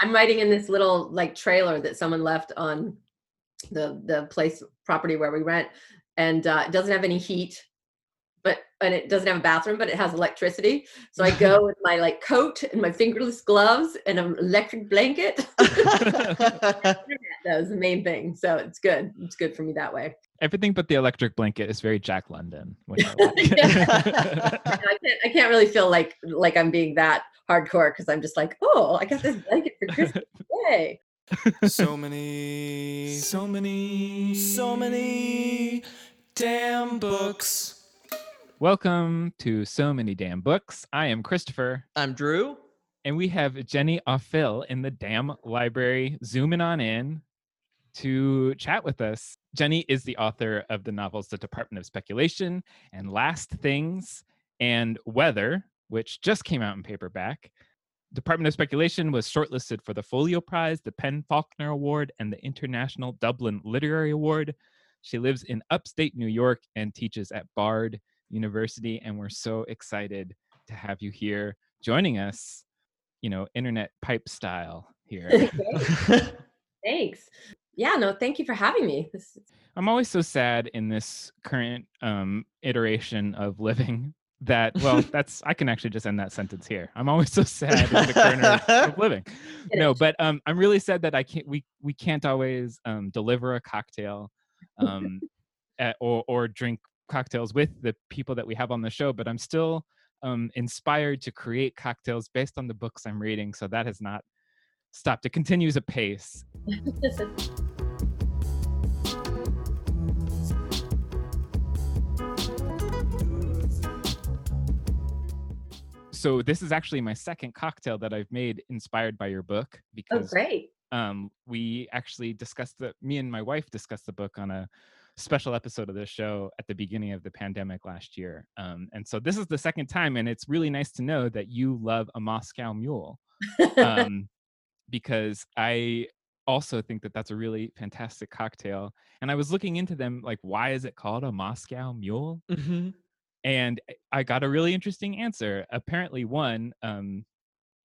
I'm writing in this little like trailer that someone left on the the place property where we rent, and uh, it doesn't have any heat, but and it doesn't have a bathroom, but it has electricity. So I go with my like coat and my fingerless gloves and an electric blanket. that was the main thing. So it's good. It's good for me that way. Everything but the electric blanket is very Jack London. which I Yeah. like. I can't I can't really feel like like I'm being that hardcore because I'm just like, oh, I got this blanket for Christmas. Yay. so many, so many, so many damn books. Welcome to So Many Damn Books. I am Christopher, I'm Drew. and we have Jenny Offill in the damn library zooming on in to chat with us. Jenny is the author of the novels The Department of Speculation and Last Things and Weather, which just came out in paperback. Department of Speculation was shortlisted for the Folio Prize, the PEN/Faulkner Award, and the International Dublin Literary Award. She lives in upstate New York and teaches at Bard University, and we're so excited to have you here joining us, you know, internet pipe style here. Thanks. Yeah, no, thank you for having me. Is I'm always so sad in this current um, iteration of living that, well, that's, I can actually just end that sentence here. I'm always so sad in the current of living. No, but um, I'm really sad that I can't, we, we can't always um, deliver a cocktail um, at, or, or drink cocktails with the people that we have on the show, but I'm still um, inspired to create cocktails based on the books I'm reading. So that has not stopped. It continues apace. So this is actually my second cocktail that I've made inspired by your book oh because great. um, we actually discussed the me and my wife discussed the book on a special episode of this show at the beginning of the pandemic last year um, and so this is the second time and it's really nice to know that you love a moscow mule um, because i also think that that's a really fantastic cocktail and i was looking into them like why is it called a moscow mule Mhm. And I got a really interesting answer. Apparently, one, um,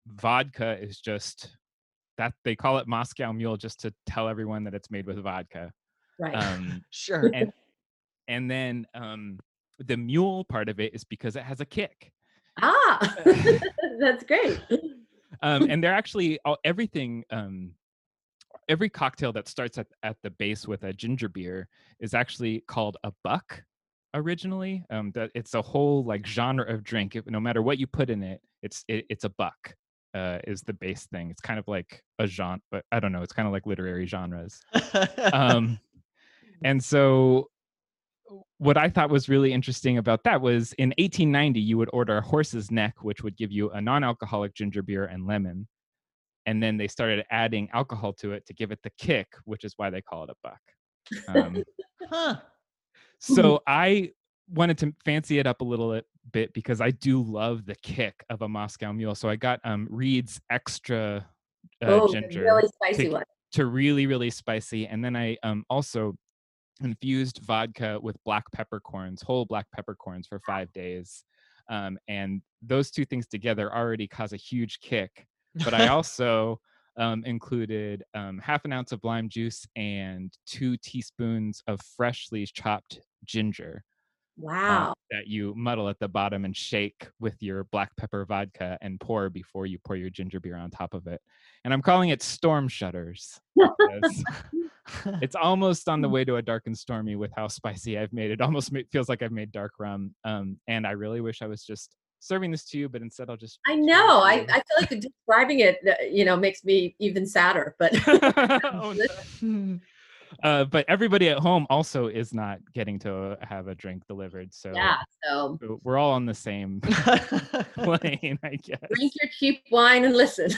vodka is just that they call it Moscow Mule just to tell everyone that it's made with vodka. right. Um, Sure. and and then um, the mule part of it is because it has a kick. ah, that's great. Um, and they're actually all, everything. Um, every cocktail that starts at, at the base with a ginger beer is actually called a buck originally um that it's a whole like genre of drink If- no matter what you put in it it's it, it's a buck uh is the base thing. It's kind of like a genre but i don't know it's kind of like literary genres. Um and so what i thought was really interesting about that was in 1890 you would order a horse's neck which would give you a non-alcoholic ginger beer and lemon and then they started adding alcohol to it to give it the kick which is why they call it a buck. Um, huh. So I wanted to fancy it up a little bit- bit because I do love the kick of a Moscow Mule. So I got um Reed's extra uh, oh, ginger really spicy to- one. to really really spicy, and then I um also infused vodka with black peppercorns, whole black peppercorns for five days, um, and those two things together already cause a huge kick. But I also um, included um, half an ounce of lime juice and two teaspoons of freshly chopped ginger uh, Wow. that you muddle at the bottom and shake with your black pepper vodka and pour before you pour your ginger beer on top of it. And I'm calling it Storm Shutters. it's almost on the way to a dark and stormy with how spicy I've made it. Almost feels like I've made dark rum. Um, and I really wish I was just serving this to you, but instead I'll just. I know. I. I feel like describing it, uh, you know, makes me even sadder. But Oh, no. uh, but everybody at home also is not getting to have a drink delivered. So yeah, so so we're all on the same plane, I guess. drink your cheap wine and listen.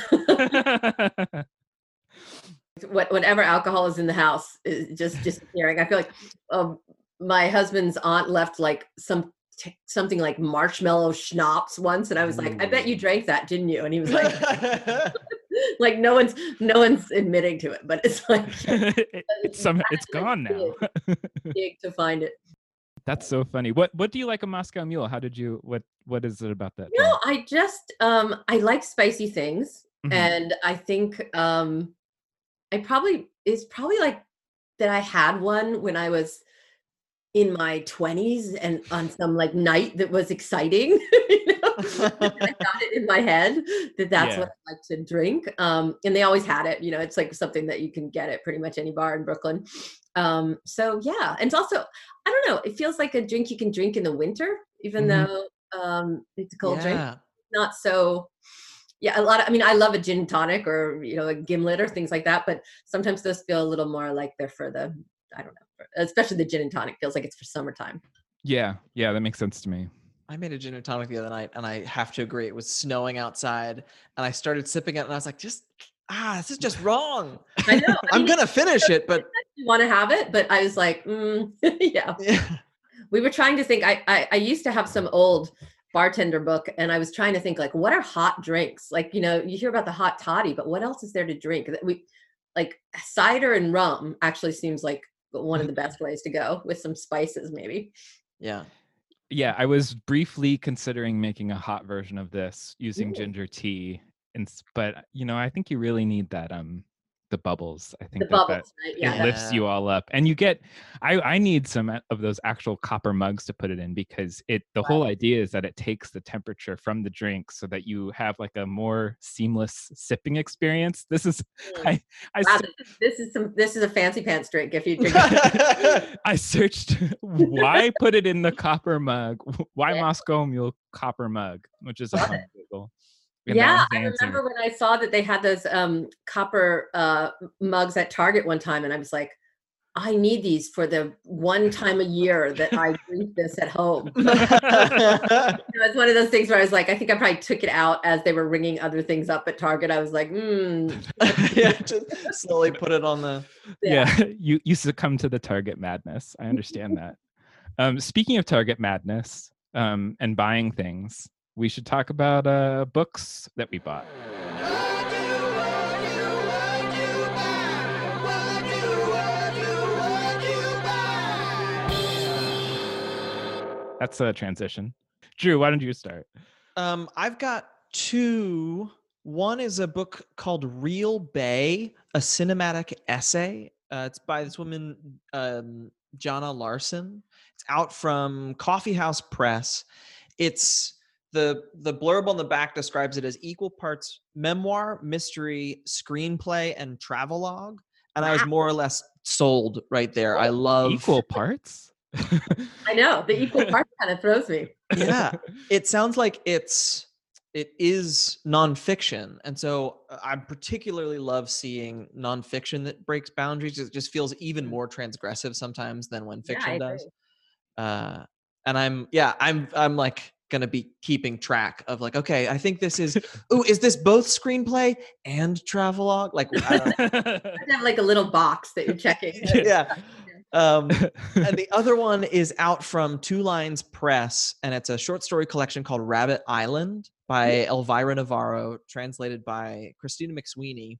what, whatever alcohol is in the house is just disappearing. I feel like um, my husband's aunt left like some t- something like marshmallow schnapps once, and I was like, "I bet you drank that, didn't you?" And he was like, "Like no one's no one's admitting to it, but it's like It- it's some it's gone now. big to find it." That's so funny. What what do you like a Moscow Mule? How did you what what is it about that? No, I just um I like spicy things. Mhm. and I think um, I probably it's probably like that. I had one when I was in my twenties and on some like night that was exciting. you know? I got it in my head that that's Yeah. what I like to drink. Um, and they always had it. You know, it's like something that you can get at pretty much any bar in Brooklyn. Um, so yeah, and it's also I don't know. It feels like a drink you can drink in the winter, even Mhm. though um, it's a cold drink yeah. not so yeah a lot of i mean i love a gin tonic or you know a gimlet or things like that but sometimes those feel a little more like they're for the i don't know especially the gin and tonic feels like it's for summertime Yeah, yeah, that makes sense to me. I made a gin and tonic the other night, and I have to agree, it was snowing outside, and I started sipping it, and I was like, just ah, this is just wrong. i know I I'm mean, gonna finish it, but you want to have it but i was like mm, yeah yeah. we were trying to think I, I i used to have some old bartender book and i was trying to think like what are hot drinks like you know you hear about the hot toddy but what else is there to drink That we like cider and rum actually seems like one of the best ways to go with some spices maybe yeah. Yeah, I was briefly considering making a hot version of this using Ooh. ginger tea, and but you know, I think you really need that um the bubbles. I think the that, bubbles that right? it yeah that- lifts you all up, and you get. I I need some of those actual copper mugs to put it in because it the whole idea is that it takes the temperature from the drink so that you have like a more seamless sipping experience. This is Mm. I I Wow, ser- this is- some this is a fancy pants drink if you drink it. I searched why put it in the copper mug? Why Yeah. Moscow Mule copper mug, which is a it. Google. And that yeah i remember when i saw that they had those um copper uh mugs at target one time and i was like i need these for the one time a year that i drink this at home You know, it's one of those things where i was like i think i probably took it out as they were ringing other things up at target i was like mm, yeah, just slowly put it on the. yeah, you you succumb to the target madness. I understand that. Um, speaking of target madness um, and buying things, we should talk about uh, books that we bought. That's a transition. Drew, why don't you start? Um, I've got two. One is a book called Reel Bay, a cinematic essay. Uh, it's by this woman, um, Jana Larson. It's out from Coffee House Press. It's the the blurb on the back describes it as equal parts memoir, mystery, screenplay, and travelogue. And I was more or less sold right there. I love Equal parts. i know the equal part kind of throws me yeah it sounds like it's it is nonfiction and so uh, i particularly love seeing nonfiction that breaks boundaries it just feels even more transgressive sometimes than when Mm. Yeah, fiction does uh and i'm yeah i'm i'm like gonna be keeping track of like okay i think this is oh is this both screenplay and travelogue like I don't know. Have like a little box that you're checking yeah um and the other one is out from Two Lines Press, and it's a short story collection called Rabbit Island by Elvira Navarro, translated by Christina MacSweeney.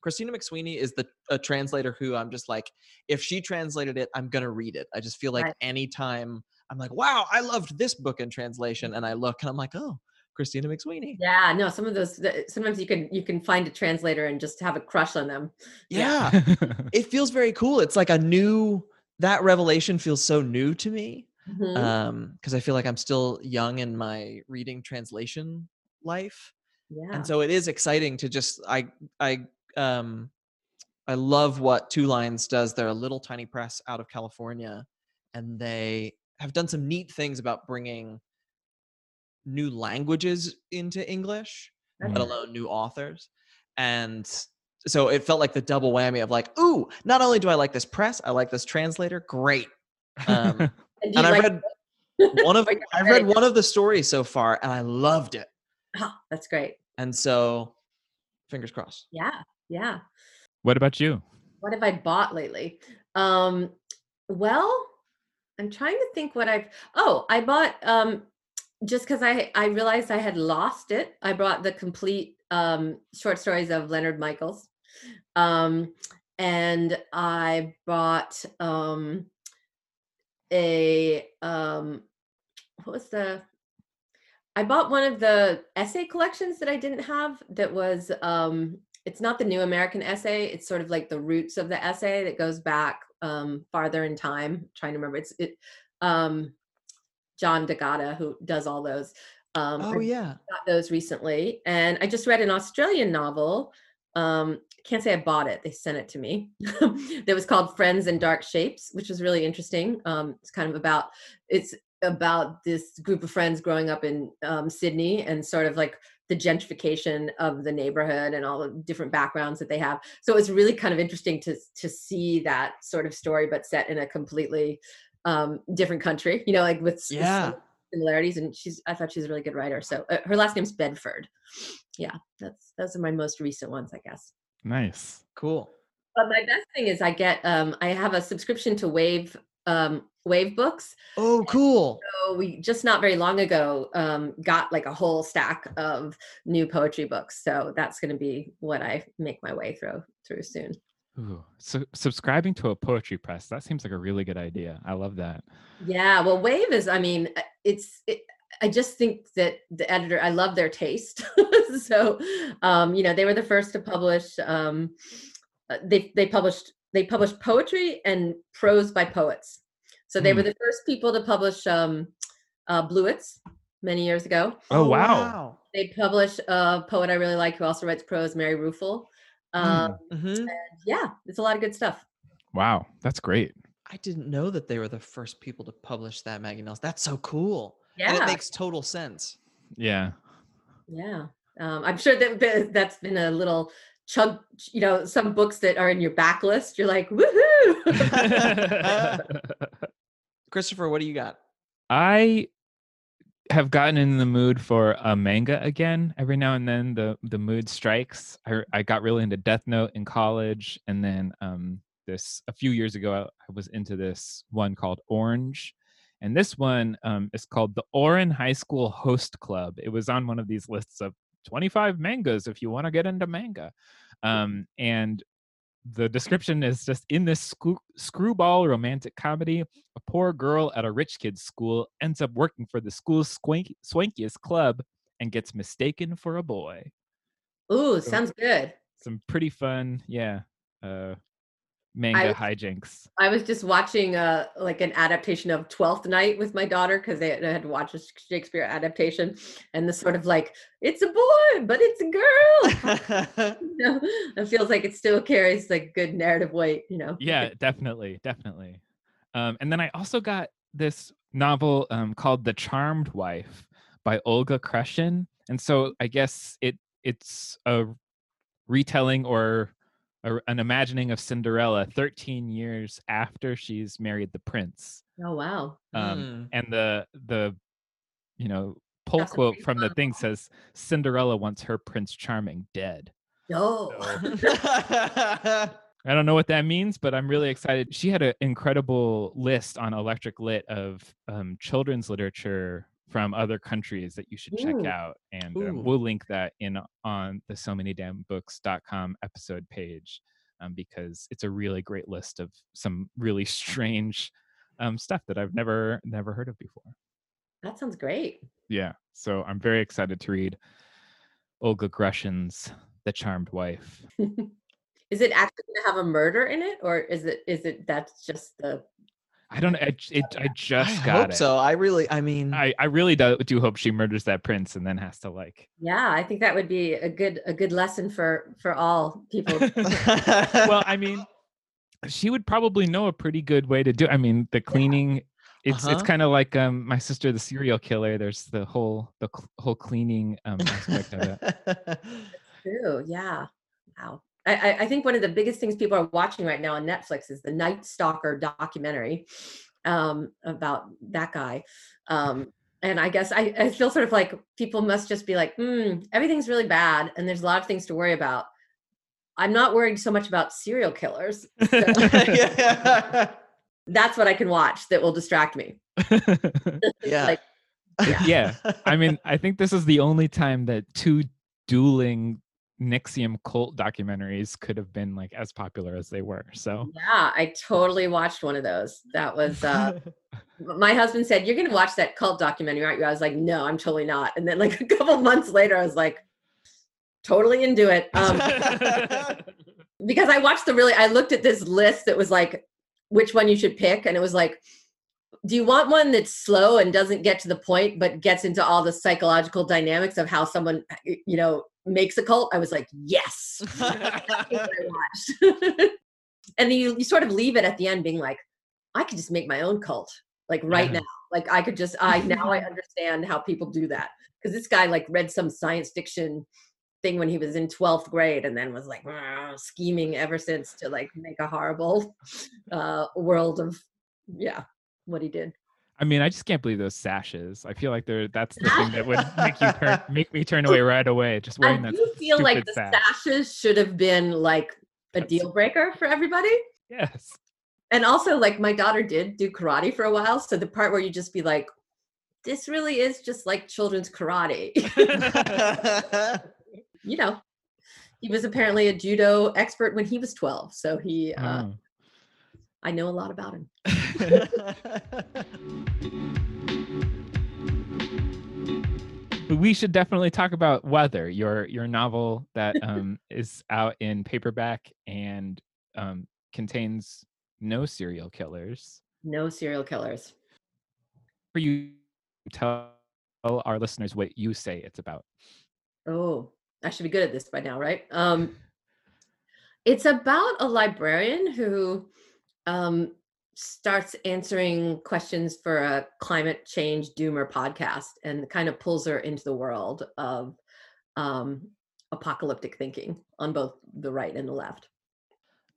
Christina MacSweeney is the a translator who I'm just like, if she translated it, I'm gonna read it. I just feel like Right. anytime I'm like, wow, I loved this book in translation, and I look and I'm like, oh, Christina MacSweeney. yeah no some of those th- sometimes you can you can find a translator and just have a crush on them yeah. Yeah. it feels very cool. It's like a new that revelation feels so new to me. Mhm. um because i feel like i'm still young in my reading translation life yeah and so it is exciting to just i i um i love what two lines does they're a little tiny press out of california and they have done some neat things about bringing new languages into english That's let alone new authors and so it felt like the double whammy of like ooh not only do i like this press i like this translator great um, And, and I like read it? one of Or you I've read read one of the stories so far and I loved it. Oh, that's great. And so fingers crossed. Yeah, yeah. what about you? What have I bought lately? Um, well, I'm trying to think what I've. Oh, I bought um, just because I I realized I had lost it. I brought the complete um, short stories of Leonard Michaels, um, and I bought um, a um, what was the I bought one of the essay collections that I didn't have that was um it's not the new American essay, it's sort of like the roots of the essay that goes back um farther in time. trying to remember it's it um John D'Agata who does all those. Um Oh yeah. got those recently and I just read an Australian novel. Um can't say I bought it. They sent it to me. that was called Friends in Dark Shapes, which was really interesting. Um it's kind of about it's about this group of friends growing up in um, Sydney and sort of like the gentrification of the neighborhood and all the different backgrounds that they have. So it's really kind of interesting to to see that sort of story, but set in a completely um, different country. You know, like with Yeah. similarities. And she's I thought she's a really good writer. So uh, her last name's Bedford. Yeah, that's those are my most recent ones, I guess. Nice. Cool. But my best thing is I get um, I have a subscription to Wave um, Wave Books. Oh, cool. So we just not very long ago um, got like a whole stack of new poetry books. So that's going to be what I make my way through through soon. Ooh, so subscribing to a poetry press, that seems like a really good idea. I love that. Yeah, well, Wave is. I mean, uh, it's. It, I just think that the editor. I love their taste. so, um, you know, they were the first to publish. Um, uh, they they published they published poetry and prose by poets. So they were Hmm. the first people to publish um, uh, Bluets many years ago. Oh, wow. They publish a poet I really like who also writes prose, Mary Ruefle. Um, Mhm. Yeah, it's a lot of good stuff. Wow, that's great. I didn't know that they were the first people to publish that, Maggie Nelson. That's so cool. Yeah, And it makes total sense. Yeah. yeah. Um, I'm sure that that- that's been a little chug. You know, some books that are in your backlist, you're like, woohoo! Christopher, what do you got? I have gotten in the mood for a manga again. Every now and then the the mood strikes. I I got really into Death Note in college and then um this a few years ago I, I was into this one called Orange. And this one um, is called the Ouran High School Host Club. It was on one of these lists of 25 mangas if you want to get into manga. Um, and the description is just in this screw- screwball romantic comedy, a poor girl at a rich kid's school ends up working for the school's swank- swankiest club and gets mistaken for a boy. Ooh, sounds good. Some pretty fun, yeah, uh, manga was- hijinks. I was just watching uh like an adaptation of Twelfth Night with my daughter because they had- I had to watch a Shakespeare adaptation, and the sort of like it's a boy but it's a girl. you know, it feels like it still carries like good narrative weight. You know. Yeah, definitely, definitely. Um, and then I also got this novel um, called The Charmed Wife by Olga Grushin. And so I guess it it's a retelling or a, an imagining of Cinderella 13 years after she's married the prince. Oh wow. Um, And the the you know pull That's quote pretty from the thing says Cinderella wants her Prince Charming dead. No. I don't know what that means, but I'm really excited. She had an incredible list on Electric Lit of um, children's literature from other countries that you should check out, and um, we'll link that in on the so many damn books.com episode page um, because it's a really great list of some really strange um, stuff that I've never never heard of before. that sounds great. Yeah, so I'm very excited to read Olga Grushin's The Charmed Wife. is it actually going to have a murder in it, or is it is it that's just the I don't. I, j- it, I just I got hope it. so. I really, I mean, I, I really do, do hope she murders that prince and then has to like yeah? I think that would be a good a good lesson for for all people. well i mean she would probably know a pretty good way to do i mean the cleaning it's it's Uh-huh. kind of like um my sister the serial killer there's the whole the cl- whole cleaning um aspect of it True. Yeah. Wow. I, I- I think one of the biggest things people are watching right now on Netflix is the Night Stalker documentary um, about that guy. Um, and I guess I, I feel sort of like people must just be like, hmm, everything's really bad and there's a lot of things to worry about. I'm not worried so much about serial killers. yeah. That's what I can watch that will distract me. yeah. Like, yeah i mean i think this is the only time that two dueling NXIVM cult documentaries could have been like as popular as they were so yeah, I totally watched one of those. That was uh, my husband said, "You're going to watch that cult documentary, aren't you?" I was like, "No, I'm totally not." And then like a couple months later, I was like, "Totally into it." Um, because I watched the really, I looked at this list that was like, which one you should pick, and it was like, do you want one that's slow and doesn't get to the point, but gets into all the psychological dynamics of how someone, you know, makes a cult? I was like, yes. That's what I watched. and then you, you sort of leave it at the end being like, I could just make my own cult, like right Yeah. now. Like I could just, I now I understand how people do that. Because this guy like read some science fiction thing when he was in 12th grade and then was like scheming ever since to like make a horrible uh world of yeah what he did I mean, I just can't believe those sashes. I feel like they're that's the thing that would make you turn make me turn away right away. Just i wearing that. do feel like the sash. sashes should have been like a That's- deal breaker for everybody Yes. and also like my daughter did do karate for a while so the part where you just be like this really is just like children's karate you know he was apparently a judo expert when he was 12 so he uh, Oh. I know a lot about him we should definitely talk about Weather, your your novel that um, is out in paperback and um, contains no serial killers. no serial killers For you, tell our listeners what you say it's about. Oh, I should be good at this by now, right? Um, it's about a librarian who um, starts answering questions for a climate change doomer podcast and kind of pulls her into the world of um, apocalyptic thinking on both the right and the left.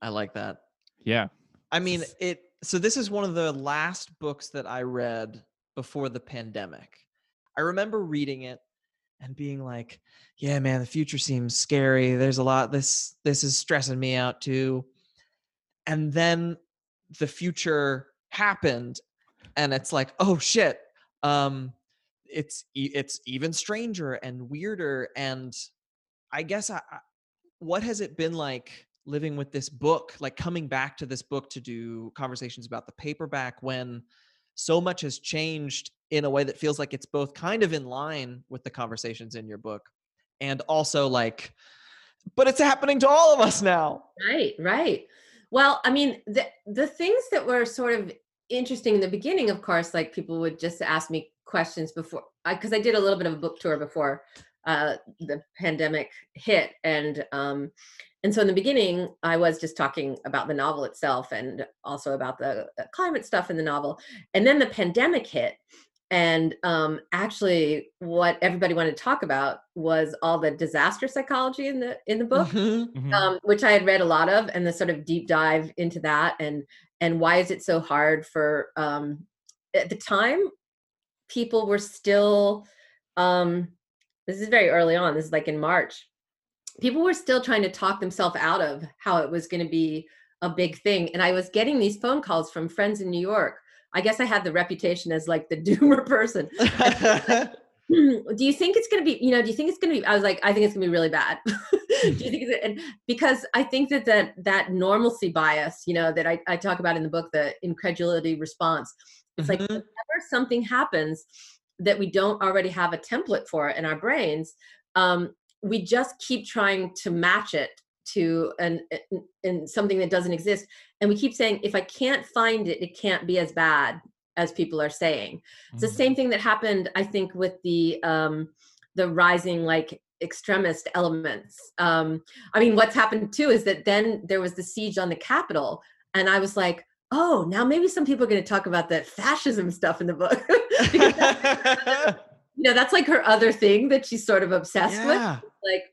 I like that. Yeah. I mean, it. So this is one of the last books that I read before the pandemic. I remember reading it and being like, "Yeah, man, the future seems scary. There's a lot. This this is stressing me out too." And then the future happened, and it's like, "Oh shit!" Um, it's it's even stranger and weirder. And I guess I- what has it been like living with this book like coming back to this book to do conversations about the paperback when so much has changed in a way that feels like it's both kind of in line with the conversations in your book and also like but it's happening to all of us now Right, right. Well, I mean, the the things that were sort of interesting in the beginning, of course, like people would just ask me questions before, because I, did a little bit of a book tour before uh, the pandemic hit, and um, and so in the beginning, I was just talking about the novel itself and also about the uh, climate stuff in the novel, and then the pandemic hit. And um, actually, what everybody wanted to talk about was all the disaster psychology in the in the book Mhm. Mhm. um, which I had read a lot of, and the sort of deep dive into that, and and why is it so hard for um, at the time people were still um, this is very early on. This is like in March. People were still trying to talk themselves out of how it was going to be a big thing, and I was getting these phone calls from friends in New York. I guess I had the reputation as like the doomer person. "Hmm, do you think it's going to be you know do you think it's going to be i was like i think it's going to be really bad do you think it's, and because i think that that that normalcy bias you know that I, I talk about in the book the incredulity response it's like Mhm. whenever something happens that we don't already have a template for in our brains um, we just keep trying to match it to an in, in something that doesn't exist and we keep saying if i can't find it it can't be as bad as people are saying it's the Mhm. same thing that happened, I think, with the um, the rising like extremist elements. Um, I mean, what's happened too is that then there was the siege on the Capitol, and I was like, oh, now maybe some people are going to talk about that fascism stuff in the book. you know, that's like her other thing that she's sort of obsessed with. Yeah. like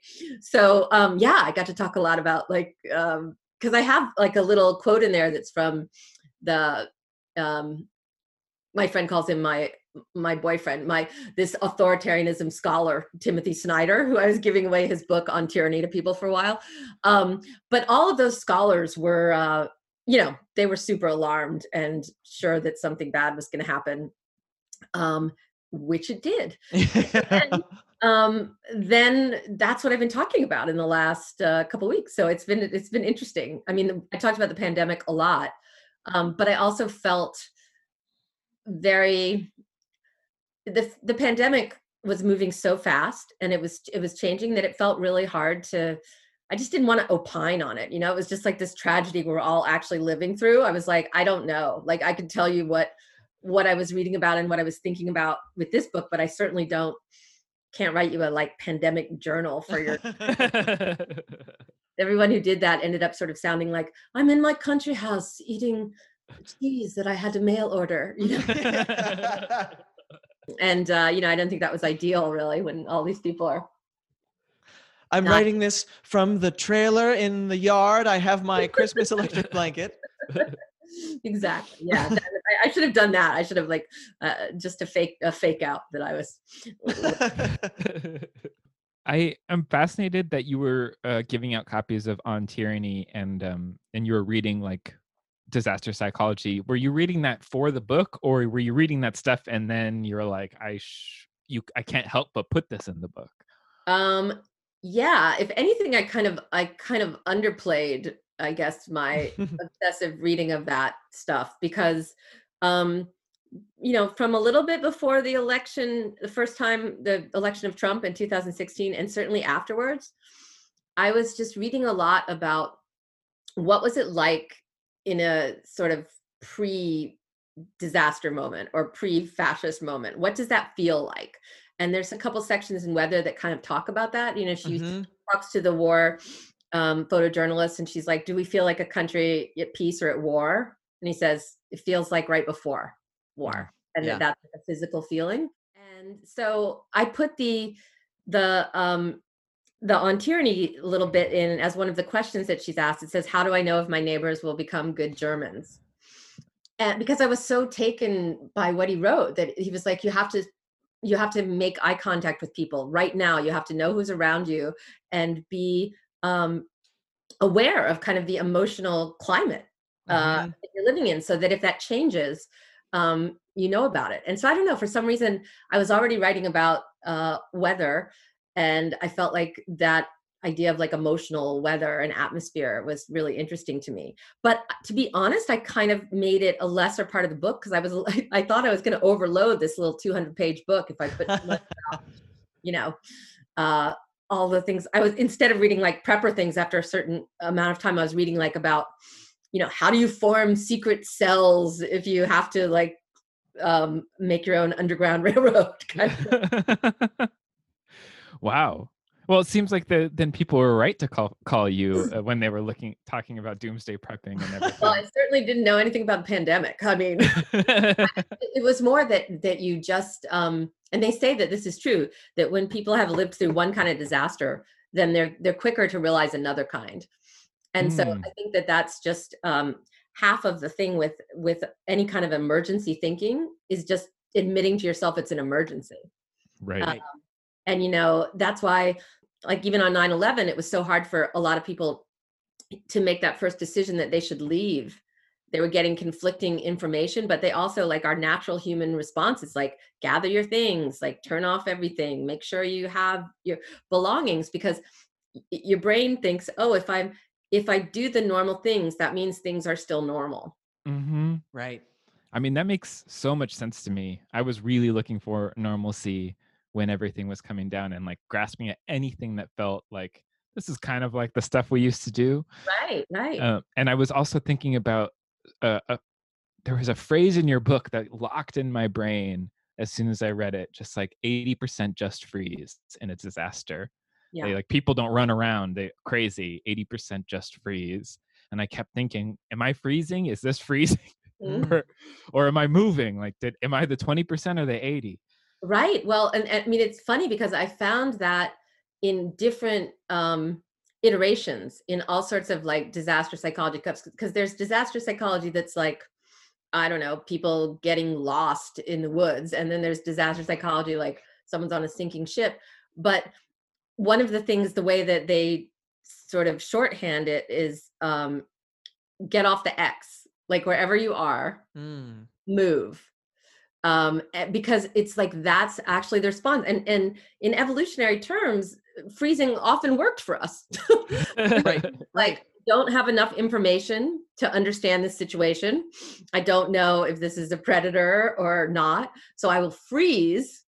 so um yeah i got to talk a lot about like um because i have like a little quote in there that's from the um my friend calls him my my boyfriend my this authoritarianism scholar timothy snyder who i was giving away his book on tyranny to people for a while. Um but all of those scholars were uh you know they were super alarmed and sure that something bad was going to happen. Um which it did um then that's what i've been talking about in the last uh, couple weeks so it's been it's been interesting i mean i talked about the pandemic a lot um but i also felt very the the pandemic was moving so fast and it was it was changing that it felt really hard to I just didn't want to opine on it. You know, it was just like this tragedy we're all actually living through. I was like, I don't know. Like I could tell you what what I was reading about and what I was thinking about with this book, but I certainly don't can't write you a like pandemic journal for your everyone who did that ended up sort of sounding like I'm in my country house eating cheese that I had to mail order, you know. and uh, you know, I don't think that was ideal really when all these people are I'm Not- writing this from the trailer in the yard. I have my Christmas electric blanket. exactly yeah that- I, I should have done that i should have like uh, just a fake a fake out that i was I am fascinated that you were uh, giving out copies of On Tyranny and um and you were reading like disaster psychology. Were you reading that for the book, or were you reading that stuff and then you're like, I sh- you I can't help but put this in the book? um yeah if anything i kind of i kind of underplayed i guess my obsessive reading of that stuff because um you know from a little bit before the election the first time the election of trump in 2016 and certainly afterwards i was just reading a lot about what was it like in a sort of pre disaster moment or pre fascist moment what does that feel like and there's a couple sections in weather that kind of talk about that you know she Mhm. talks to the war um, photojournalist and she's like do we feel like a country at peace or at war? And he says it feels like right before war. And Yeah. that's a physical feeling. And so i put the the um the on tyranny a little bit in as one of the questions that she's asked. It says how do i know if my neighbors will become good germans? And because i was so taken by what he wrote that he was like you have to you have to make eye contact with people right now. You have to know who's around you and be um, aware of kind of the emotional climate uh, Mhm. that you're living in so that if that changes um, you know about it. And so i don't know for some reason i was already writing about uh, weather and i felt like that idea of like emotional weather and atmosphere was really interesting to me. But uh, to be honest i kind of made it a lesser part of the book because i was i thought i was going to overload this little 200 page book if i put too much about, you know? Uh all the things i was instead of reading like prepper things after a certain amount of time i was reading like about you know how do you form secret cells if you have to like um make your own underground railroad kind of wow. Well, it seems like the then people were right to call call you uh, when they were looking talking about doomsday prepping and well i certainly didn't know anything about the pandemic i mean it was more that that you just um and they say that this is true that when people have lived through one kind of disaster then they're they're quicker to realize another kind and so Mm. i think that that's just um half of the thing with with any kind of emergency thinking is just admitting to yourself it's an emergency right. uh, and you know that's why like even on 9-11 it was so hard for a lot of people to make that first decision that they should leave they were getting conflicting information but they also like our natural human response is like gather your things like turn off everything make sure you have your belongings because your brain thinks oh if i'm if i do the normal things that means things are still normal mm-hmm. Right. I mean, that makes so much sense to me. I was really looking for normalcy when everything was coming down and like grasping at anything that felt like this is kind of like the stuff we used to do. right right Uh, and I was also thinking about uh, uh, there was a phrase in your book that locked in my brain as soon as I read it, just like 80% just freeze in a disaster. yeah They like people don't run around, they crazy, 80% just freeze. And I kept thinking, am I freezing? Is this freezing? Mhm. or, or am I moving? Like, did am I the 20% or the 80? Right. Well, and, and I mean, it's funny because I found that in different um, iterations in all sorts of like disaster psychology cups, because there's disaster psychology that's like, I don't know, people getting lost in the woods. And then there's disaster psychology like someone's on a sinking ship. But one of the things, the way that they sort of shorthand it is um, get off the X, like wherever you are, Mm. move um eh, because it's like that's actually their response and and in evolutionary terms freezing often worked for us Right. like don't have enough information to understand this situation. I don't know if this is a predator or not. So I will freeze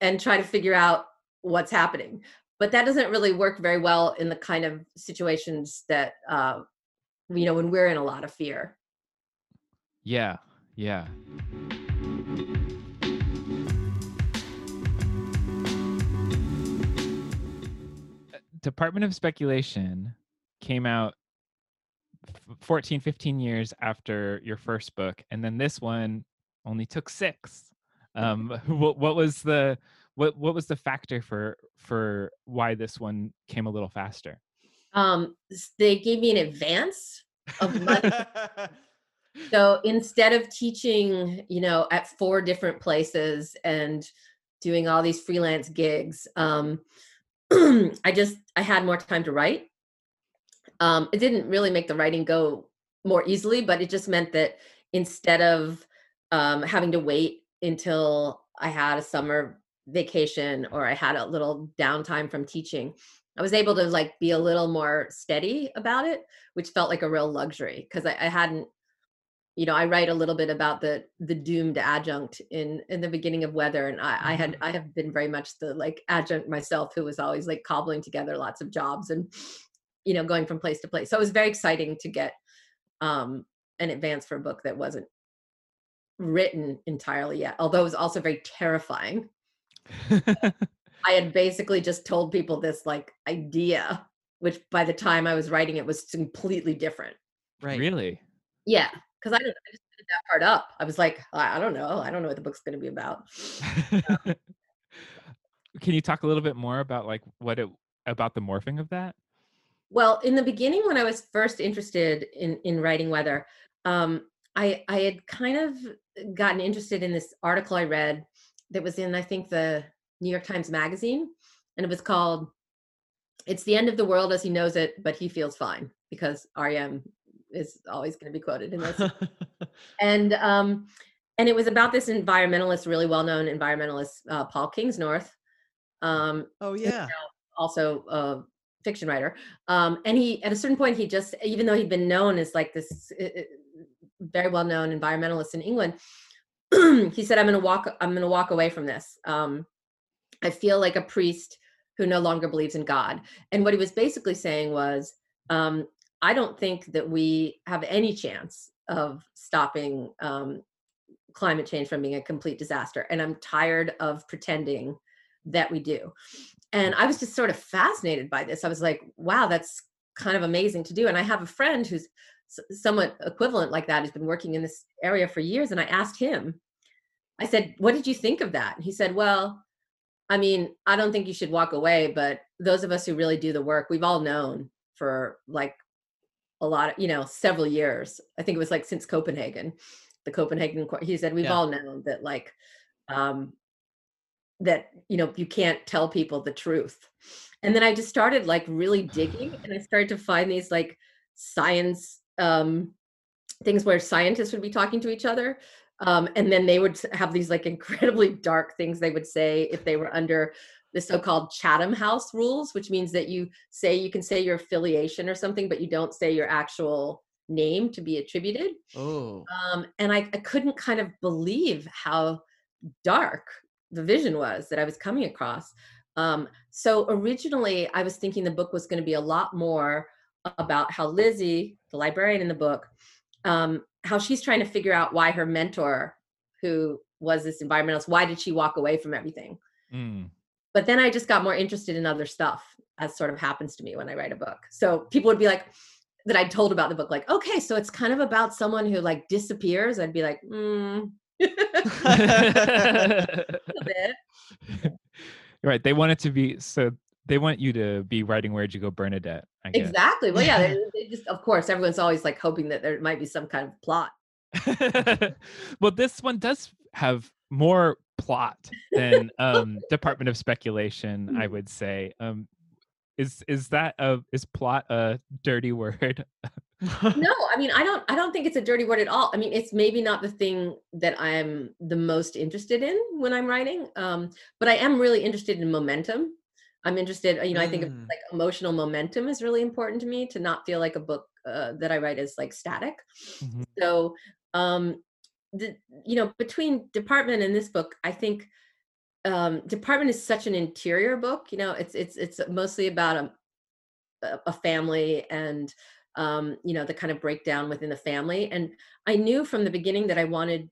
and try to figure out what's happening. But that doesn't really work very well in the kind of situations that, uh, you know, when we're in a lot of fear. Yeah, yeah. Department of Speculation came out f- 14, 15 years after your first book, and then this one only took six. Um, what, what was the what what was the factor for for why this one came a little faster? Um, they gave me an advance of money. so instead of teaching, you know, at four different places and doing all these freelance gigs, um, I just I had more time to write. Um, it didn't really make the writing go more easily, but it just meant that instead of um, having to wait until I had a summer vacation or I had a little downtime from teaching, I was able to like be a little more steady about it, which felt like a real luxury because I, I hadn't you know, I write a little bit about the the doomed adjunct in in the beginning of Weather, and I, I had I have been very much the like adjunct myself, who was always like cobbling together lots of jobs and you know going from place to place. So it was very exciting to get um, an advance for a book that wasn't written entirely yet, although it was also very terrifying. I had basically just told people this like idea, which by the time I was writing it was completely different. right. really? Yeah, because I. I just made that part up. I was like, I, I don't know. I don't know what the book's going to be about. Can you talk a little bit more about like what it about the morphing of that? Well, in the beginning, when I was first interested in in writing weather, um, I I had kind of gotten interested in this article I read that was in I think the New York Times Magazine, and it was called "It's the End of the World as He Knows It, but He Feels Fine" because REM is always going to be quoted in this. and um, and it was about this environmentalist, really well known environmentalist, uh, Paul Kingsnorth. Um, oh yeah. also a fiction writer. Um, and he, at a certain point, he just, even though he'd been known as like this uh, uh, very well known environmentalist in England, he said, "I'm going to walk. I'm going to walk away from this. Um, I feel like a priest who no longer believes in God." And what he was basically saying was, um, "I don't think that we have any chance of stopping." Um, climate change from being a complete disaster and i'm tired of pretending that we do. And i was just sort of fascinated by this. I was like wow that's kind of amazing to do. And i have a friend who's somewhat equivalent like that who's been working in this area for years and i asked him i said what did you think of that? And he said well i mean i don't think you should walk away but those of us who really do the work we've all known for like a lot of you know several years i think it was like since copenhagen the copenhagen he said we've Yeah. all known that like um that you know you can't tell people the truth and then i just started like really digging and i started to find these like science um things where scientists would be talking to each other um and then they would have these like incredibly dark things they would say if they were under the so-called chatham house rules which means that you say you can say your affiliation or something but you don't say your actual name to be attributed Oh. um, and I, I couldn't kind of believe how dark the vision was that I was coming across. Um, so originally, I was thinking the book was going to be a lot more about how Lizzie, the librarian in the book, um, how she's trying to figure out why her mentor, who was this environmentalist, why did she walk away from everything? Mm. But then I just got more interested in other stuff, as sort of happens to me when I write a book. So people would be like, that I'd told about the book, like, okay, so it's kind of about someone who like disappears. I'd be like, mm, bit. right. They want it to be so. They want you to be writing "Where'd You Go, Bernadette." I. Exactly. Well, yeah, they, they just, of course, everyone's always like hoping that there might be some kind of plot. well, this one does have more plot than um, Department of Speculation. I would say. Um, is is that a is plot a dirty word? No, I mean, I don't, I don't think it's a dirty word at all. I mean, it's maybe not the thing that I'm the most interested in when I'm writing, um, but I am really interested in momentum. I'm interested, you know, I think of, Mm. like emotional momentum is really important to me to not feel like a book uh, that I write is like static. Mhm. So, um, the you know, between Department and this book, I think um, Department is such an interior book. You know, it's it's it's mostly about a a a family and um, you know the kind of breakdown within the family. And I knew from the beginning that I wanted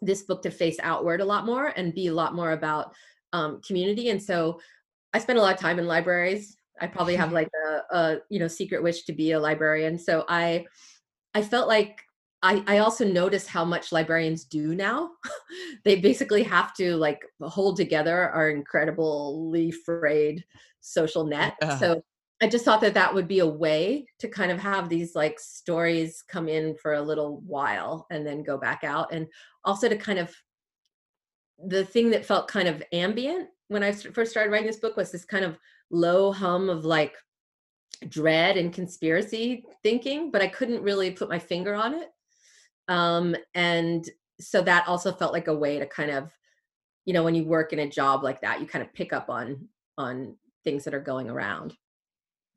this book to face outward a lot more and be a lot more about um, community. And so I spent a lot of time in libraries. I probably have like a, a you know secret wish to be a librarian. So I I felt like I, I also notice how much librarians do now. they basically have to like hold together our incredibly frayed social net. Yeah. So I just thought that that would be a way to kind of have these like stories come in for a little while and then go back out, and also to kind of the thing that felt kind of ambient when I first started writing this book was this kind of low hum of like dread and conspiracy thinking, but I couldn't really put my finger on it. Um, and so that also felt like a way to kind of, you know, when you work in a job like that, you kind of pick up on on things that are going around.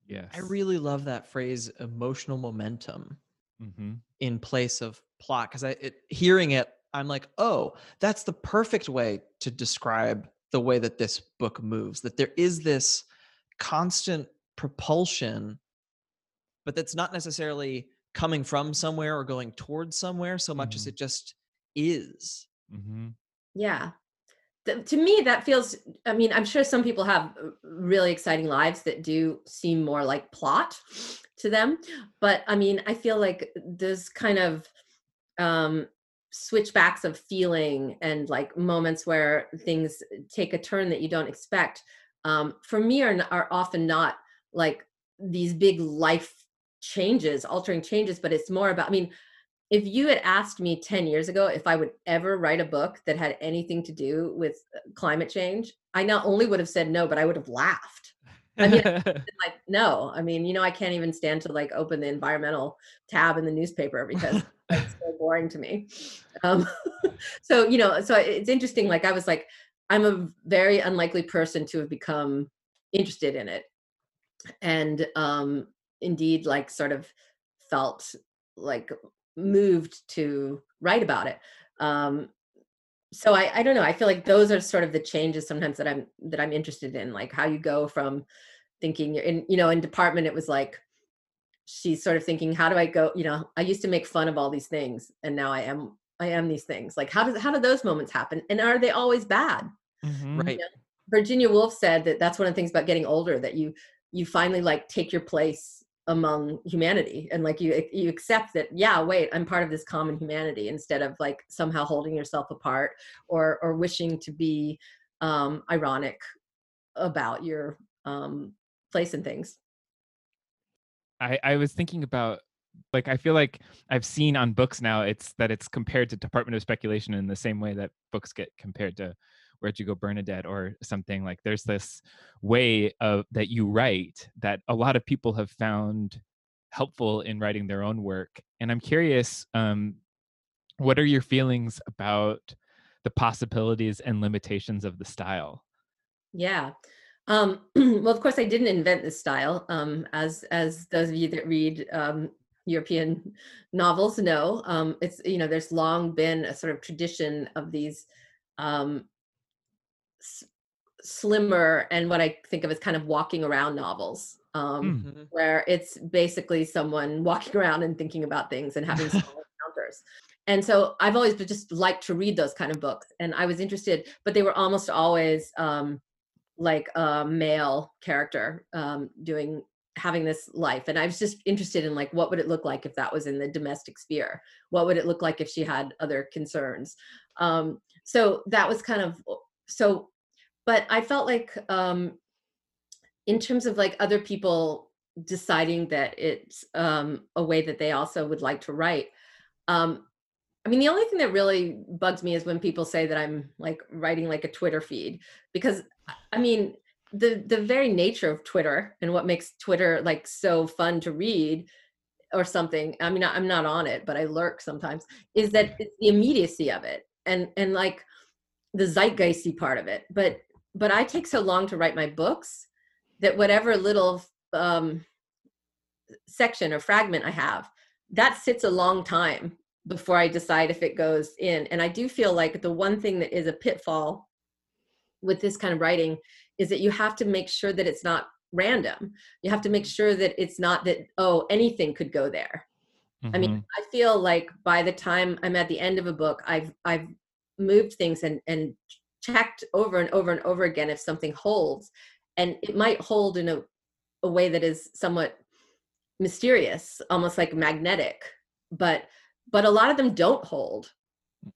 Yes. I really love that phrase emotional momentum hmm in place of plot because I it, hearing it I'm like, "Oh, that's the perfect way to describe the way that this book moves. That there is this constant propulsion but that's not necessarily coming from somewhere or going towards somewhere so much as Mhm. it just is." hmm Yeah. Th- to me, that feels, I mean, I'm sure some people have uh, really exciting lives that do seem more like plot to them. But I mean, I feel like this kind of um, switchbacks of feeling and like moments where things take a turn that you don't expect, um, for me, are, are often not like these big life changes, altering changes, but it's more about, I mean, if you had asked me 10 years ago if I would ever write a book that had anything to do with uh, climate change, I not only would have said no, but I would have laughed. I mean, like, no, I mean, you know, I can't even stand to like open the environmental tab in the newspaper because it's so boring to me. Um, so, you know, so it's interesting. Like, I was like, I'm a very unlikely person to have become interested in it. And um, indeed, like, sort of felt like moved to write about it. Um, so I, I don't know. I feel like those are sort of the changes sometimes that I'm that I'm interested in, like how you go from thinking you're in, you know, in department it was like she's sort of thinking, how do I go? You know, I used to make fun of all these things, and now I am I am these things. Like how does how do those moments happen? And are they always bad? Mhm. Right. Virginia Woolf said that that's one of the things about getting older that you you finally like take your place among humanity. And like you you accept that yeah wait I'm part of this common humanity instead of like somehow holding yourself apart or or wishing to be um ironic about your um place in things. I, I was thinking about like I feel like I've seen on books now it's that it's compared to Department of Speculation in the same way that books get compared to Where'd You Go Bernadette or something like there's this way of that you write that a lot of people have found helpful in writing their own work. And I'm curious, um, what are your feelings about the possibilities and limitations of the style? Yeah. Um, well, of course, I didn't invent this style. Um, as as those of you that read um, European novels know, um, it's you know there's long been a sort of tradition of these um, slimmer and what I think of as kind of walking around novels. Um, Mm. Mhm. where it's basically someone walking around and thinking about things and having small encounters. And so I've always just liked to read those kind of books, and I was interested, but they were almost always um, like a male character um, doing having this life, and I was just interested in like what would it look like if that was in the domestic sphere? What would it look like if she had other concerns? Um, so that was kind of so, but I felt like um, in terms of like other people deciding that it's um, a way that they also would like to write. Um, I mean, the only thing that really bugs me is when people say that I'm like writing like a Twitter feed, because I- I mean, the the very nature of Twitter and what makes Twitter like so fun to read or something. I mean, I'm not on it, but I lurk sometimes. Is that it's the immediacy of it and and like the zeitgeisty part of it. But but I take so long to write my books that whatever little um, section or fragment I have, that sits a long time before I decide if it goes in. And I do feel like the one thing that is a pitfall with this kind of writing is that you have to make sure that it's not random. You have to make sure that it's not that, oh, anything could go there. I mean, Mhm. I feel like by the time I'm at the end of a book, I've I've moved things and and checked over and over and over again if something holds, and it might hold in a a way that is somewhat mysterious, almost like magnetic, but but a lot of them don't hold,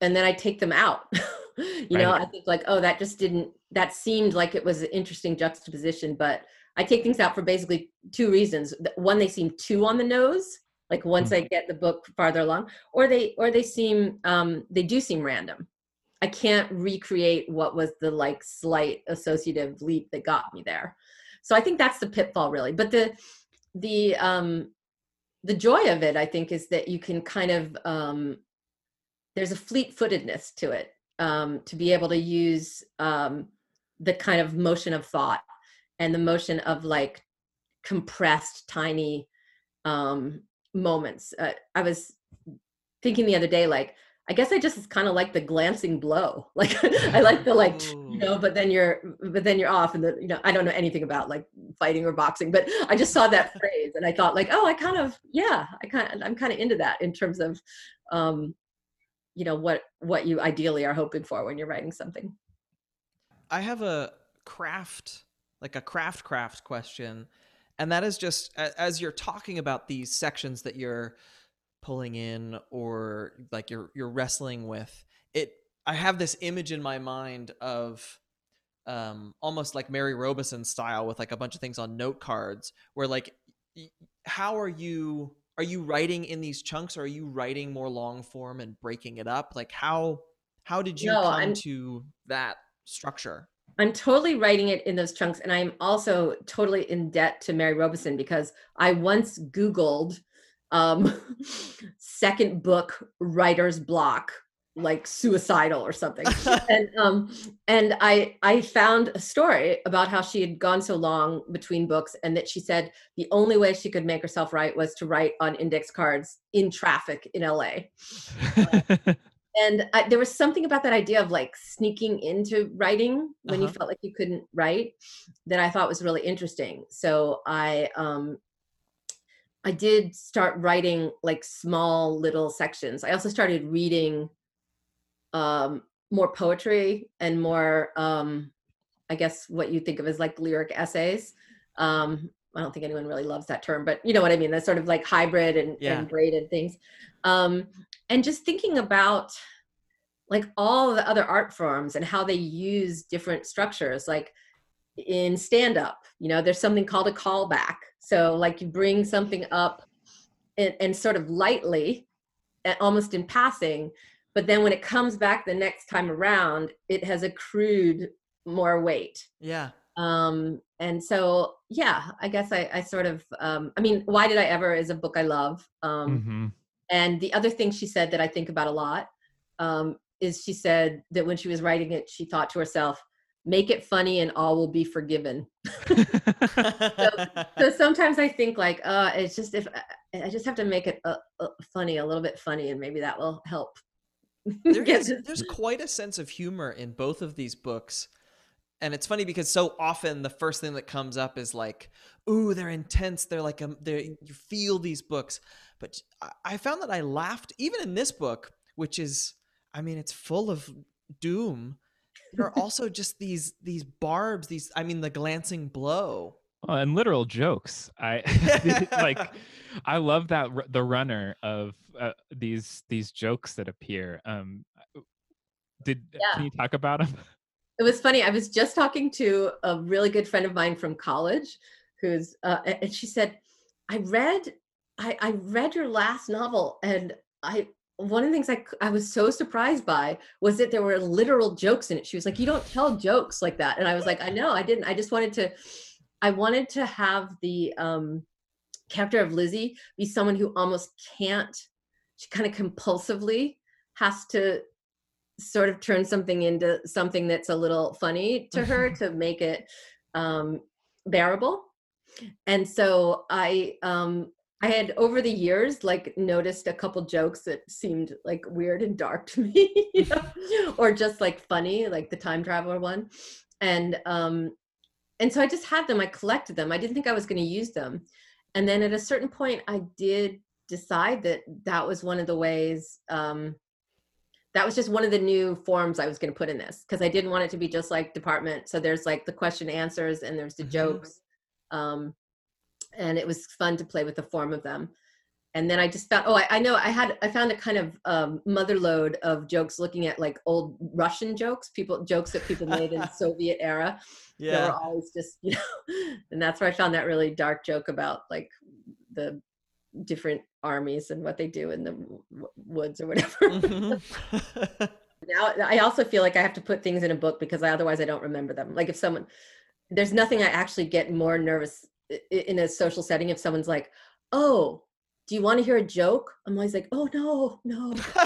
and then I take them out. you know, I think like, oh, that just didn't. That seemed like it was an interesting juxtaposition, but I take things out for basically two reasons. One, they seem too on the nose, like once I get the book farther along, or they or they seem um, they do seem random. I can't recreate what was the like slight associative leap that got me there. So I think that's the pitfall really. But the the um the joy of it, I think, is that you can kind of um there's a fleet footedness to it um, to be able to use um, the kind of motion of thought and the motion of like compressed tiny um, moments uh, i was thinking the other day like i guess i just kind of like the glancing blow. Like i like the like you know but then you're but then you're off and the you know i don't know anything about like fighting or boxing but i just saw that phrase and i thought like oh i kind of yeah i kind i'm kind of into that in terms of um you know what what you ideally are hoping for when you're writing something. I have a craft, like a craft craft question, and that is just as you're talking about these sections that you're pulling in or like you're you're wrestling with it. I have this image in my mind of um almost like Mary Robison style with like a bunch of things on note cards where like how are you are you writing in these chunks or are you writing more long form and breaking it up like how how did you No, come I'm- to that structure I'm totally writing it in those chunks. And I'm also totally in debt to Mary Robison because I once Googled um, second book writer's block, like suicidal or something. and um, and I I found a story about how she had gone so long between books and that she said the only way she could make herself write was to write on index cards in traffic in LA and I, there was something about that idea of like sneaking into writing when you Uh-huh. felt like you couldn't write that I thought was really interesting. So I um I did start writing like small little sections. I also started reading um more poetry and more um I guess what you think of as like lyric essays. Um I don't think anyone really loves that term, but you know what I mean. That's sort of like hybrid and, Yeah. and braided things. Um, and just thinking about like all the other art forms and how they use different structures like in stand up you know there's something called a callback so like you bring something up and, and sort of lightly almost in passing but then when it comes back the next time around it has accrued more weight yeah um and so yeah i guess i, I sort of um i mean why did i ever is a book i love um Mhm. and the other thing she said that I think about a lot um, is she said that when she was writing it, she thought to herself, make it funny and all will be forgiven. So sometimes I think like, uh, it's just if I just have to make it uh, uh, funny, a little bit funny, and maybe that will help. there is, there's quite a sense of humor in both of these books and it's funny because so often the first thing that comes up is like ooh they're intense they're like um they you feel these books but I- i found that i laughed even in this book which is i mean it's full of doom there are also just these these barbs these i mean the glancing blow Well, and literal jokes. I like. I love that the runner of uh, these these jokes that appear. Um, did Yeah. can you talk about them? it was funny. I was just talking to a really good friend of mine from college, who's uh, and she said, "I read, I, I read your last novel, and I one of the things I, I was so surprised by was that there were literal jokes in it. She was like, "You don't tell jokes like that," and I was like, "I know, I didn't. I just wanted to, I wanted to have the um, character of Lizzie be someone who almost can't. She kind of compulsively has to." sort of turn something into something that's a little funny to her to make it um bearable. And so I um I had over the years like noticed a couple jokes that seemed like weird and dark to me, you know, or just like funny, like the time traveler one. And um and so I just had them, I collected them. I didn't think I was going to use them. And then at a certain point I did decide that that was one of the ways um that was just one of the new forms I was going to put in this because I didn't want it to be just like department. So there's like the question answers and there's the Mhm. jokes. Um, and it was fun to play with the form of them. And then I just found, oh, I, I know I had, I found a kind of um, mother load of jokes looking at like old Russian jokes, people, jokes that people made in the Soviet era that Yeah. were always just, you know, and that's where I found that really dark joke about like the different armies and what they do in the w- woods or whatever. Mhm. now i also feel like i have to put things in a book because I, otherwise i don't remember them like if someone there's nothing i actually get more nervous in a social setting if someone's like oh do you want to hear a joke? I'm always like oh no no because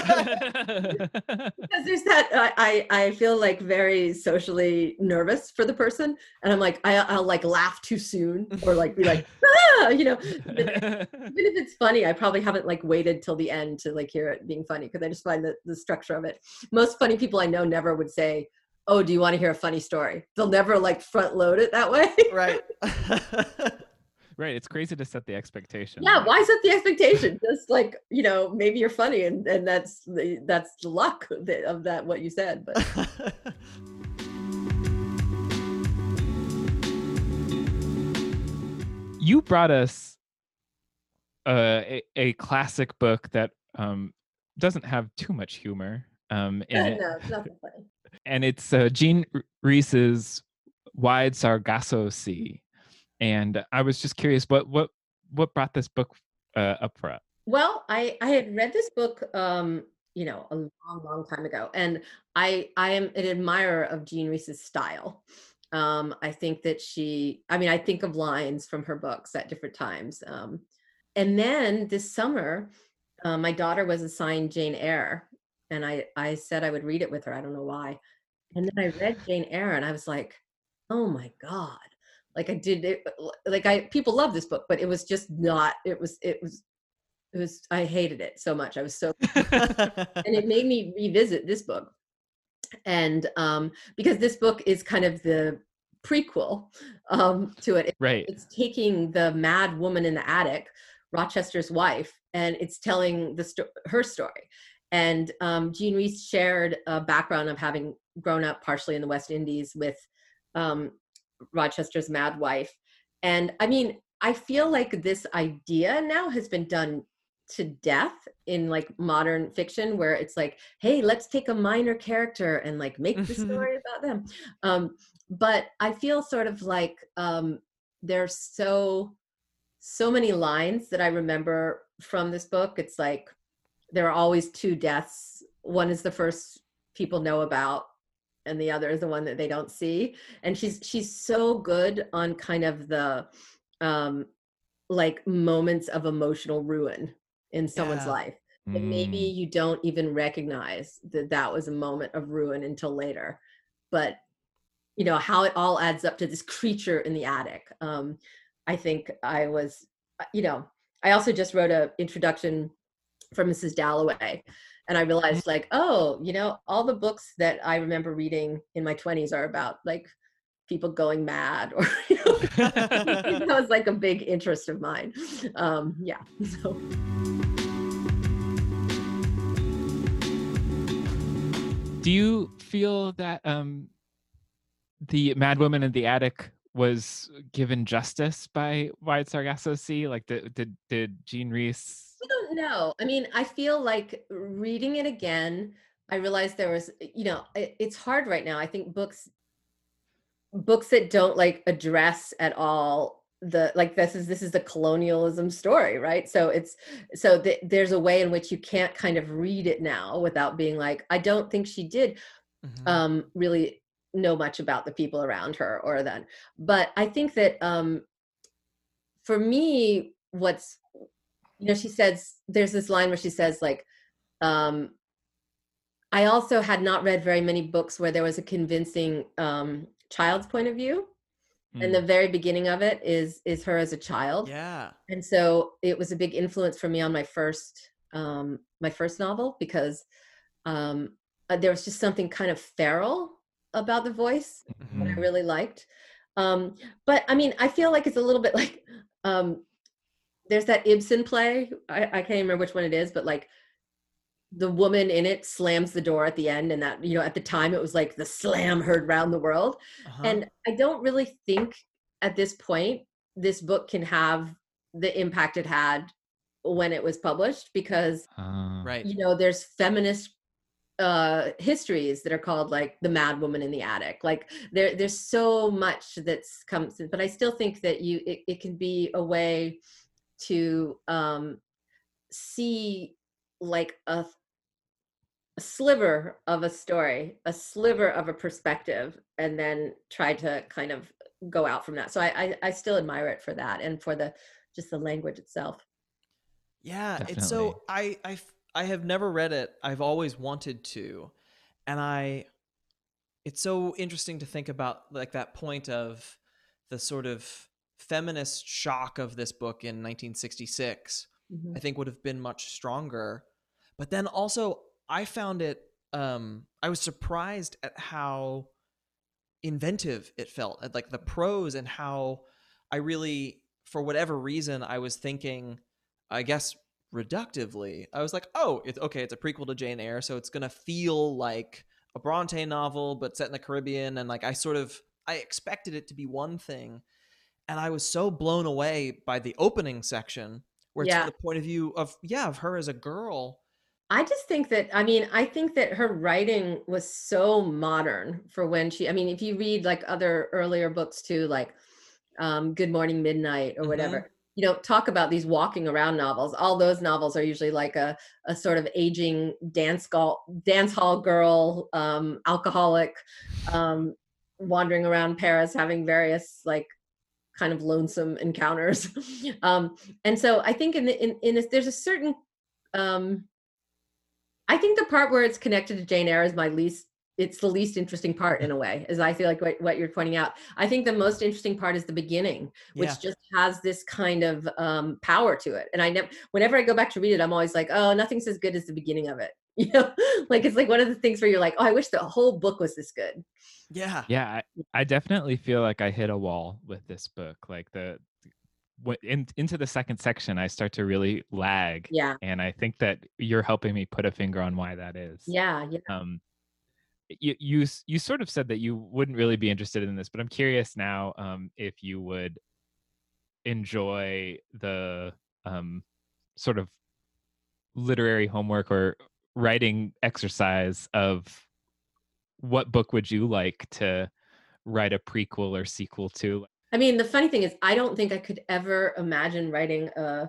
there's that I, I i feel like very socially nervous for the person and i'm like I, i'll like laugh too soon or like be like ah, you know? But even if it's funny, I probably haven't like waited till the end to like hear it being funny because I just find that the structure of it. Most funny people I know never would say, "Oh, do you want to hear a funny story?" They'll never like front load it that way. right. right. It's crazy to set the expectation. yeah, why set the expectation? Just like you know, maybe you're funny, and and that's the that's the luck of that- of that what you said. But You brought us uh, a, a classic book that um, doesn't have too much humor um, it. no, it's nothing funny. and it's uh, Jean Rhys's Wide Sargasso Sea. And I was just curious, what what what brought this book uh, up for us? Well, I I had read this book, um, you know, a long, long time ago, and I I am an admirer of Jean Rhys's style. Um, I think that she, I mean, I think of lines from her books at different times. Um, and then this summer, uh, my daughter was assigned Jane Eyre, and I I said I would read it with her. I don't know why. And then I read Jane Eyre, and I was like, oh my god! Like I did it, like I people love this book, but it was just not. It was it was it was I hated it so much. I was so and it made me revisit this book. And um because this book is kind of the prequel um to it. Right. It's taking the mad woman in the attic, Rochester's wife, and it's telling the sto- her story. And um, Jean Rhys shared a background of having grown up partially in the West Indies with um, Rochester's mad wife. And I mean, I feel like this idea now has been done to death in like modern fiction where it's like hey let's take a minor character and like make the Mhm. story about them um but i feel sort of like um there's so so many lines that i remember from this book it's like there are always two deaths one is the first people know about and the other is the one that they don't see and she's she's so good on kind of the um like moments of emotional ruin in someone's Yeah. life that maybe Mm. you don't even recognize that that was a moment of ruin until later but you know how it all adds up to this creature in the attic um i think i was uh, you know i also just wrote a introduction for mrs dalloway and i realized like oh you know all the books that i remember reading in my 20s are about like people going mad or you know that was like a big interest of mine um yeah so Do you feel that um, the Mad Woman in the Attic was given justice by Wide Sargasso Sea? Like, did did, did Jean Rhys? I don't know. I mean, I feel like reading it again, I realized there was, you know, it, it's hard right now. I think books books that don't like address at all the like this is this is the colonialism story right so it's so th- there's a way in which you can't kind of read it now without being like i don't think she did Mhm. um, really know much about the people around her or then. But I think that um, for me, what's you know, she says there's this line where she says like, um, I also had not read very many books where there was a convincing um, child's point of view. and the Mm. very beginning of it is is her as a child Yeah. and so it was a big influence for me on my first um my first novel because um uh, there was just something kind of feral about the voice that I Mhm. really liked. Um, but I mean, I feel like it's a little bit like um, there's that Ibsen play. I, I can't remember which one it is, but like the woman in it slams the door at the end, and that you know at the time it was like the slam heard round the world. Uh-huh. And I don't really think at this point this book can have the impact it had when it was published because Ah. right. you know there's feminist uh histories that are called like the mad woman in the attic like there there's so much that's comes but i still think that you it, it can be a way to um see like a, a sliver of a story a sliver of a perspective and then try to kind of go out from that so i i, I still admire it for that and for the just the language itself Yeah, Definitely. it's so I I I have never read it. I've always wanted to, and I. It's so interesting to think about like that point of the sort of feminist shock of this book in 1966. Mhm. I think would have been much stronger. But then also I found it um I was surprised at how inventive it felt. At like the prose and how I really for whatever reason I was thinking I guess reductively. I was like, "Oh, it's okay, it's a prequel to Jane Eyre, so it's going to feel like a Bronte novel but set in the Caribbean and like I sort of I expected it to be one thing and I was so blown away by the opening section where it's Yeah. from the point of view of yeah of her as a girl I just think that I mean I think that her writing was so modern for when she I mean if you read like other earlier books too like um Good Morning Midnight or Mhm. whatever you know talk about these walking around novels all those novels are usually like a a sort of aging dance hall dance hall girl um alcoholic um wandering around Paris having various like kind of lonesome encounters um and so I think in the, in in this, there's a certain um I think the part where it's connected to Jane Eyre is my least. It's the least interesting part in a way, as I feel like what, what you're pointing out. I think the most interesting part is the beginning, which Yeah. just has this kind of um, power to it. And I never, whenever I go back to read it, I'm always like, oh, nothing's as good as the beginning of it. You know, like it's like one of the things where you're like, oh, I wish the whole book was this good. yeah Yeah, I, I definitely feel like I hit a wall with this book. Like the wh- in, into the second section, I start to really lag, Yeah, and I think that you're helping me put a finger on why that is. yeah, yeah. Um, you you you sort of said that you wouldn't really be interested in this, but I'm curious now um, if you would enjoy the um, sort of literary homework or writing exercise of what book would you like to write a prequel or sequel to? I mean, the funny thing is, I don't think I could ever imagine writing a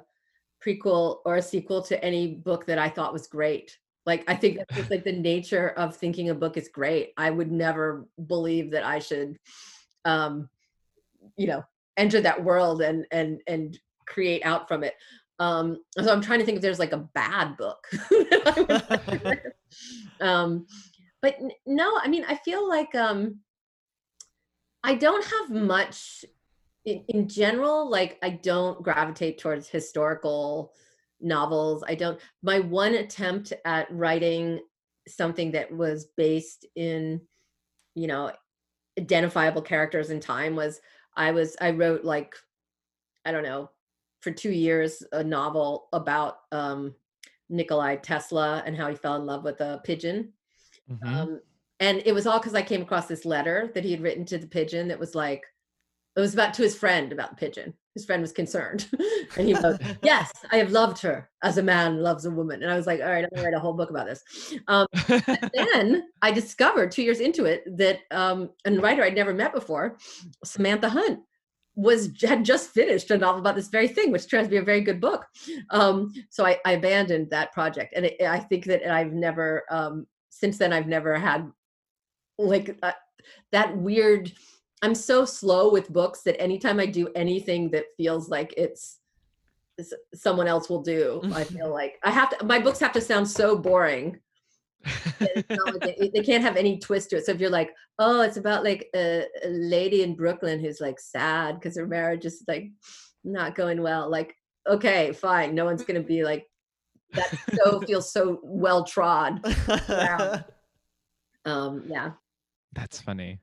prequel or a sequel to any book that I thought was great. Like, I think that's just like the nature of thinking a book is great. I would never believe that I should, um, you know, enter that world and and and create out from it. Um, so I'm trying to think if there's like a bad book. that I would like to- um, but no, I mean, I feel like um, I don't have much in, in general. Like, I don't gravitate towards historical novels. I don't. My one attempt at writing something that was based in, you know, identifiable characters in time was I was I wrote like I don't know for two years a novel about um, Nikolai Tesla and how he fell in love with a pigeon. Mhm. Um, and it was all because I came across this letter that he had written to the pigeon that was like, it was about to his friend about the pigeon. His friend was concerned. and he wrote, Yes, I have loved her as a man loves a woman. And I was like, All right, I'm going to write a whole book about this. Um, then I discovered two years into it that um, a writer I'd never met before, Samantha Hunt, was had just finished a novel about this very thing, which turns out to be a very good book. Um, so I, I abandoned that project, and it, I think that I've never um, since then I've never had like uh, that weird. I'm so slow with books that anytime I do anything that feels like it's someone else will do, I feel like I have to. My books have to sound so boring like they, they can't have any twist to it. So if you're like, oh, it's about like a, a lady in Brooklyn who's like sad because her marriage is like not going well, like, okay, fine. No one's gonna be like that so feels so well trod. Um, yeah. That's funny.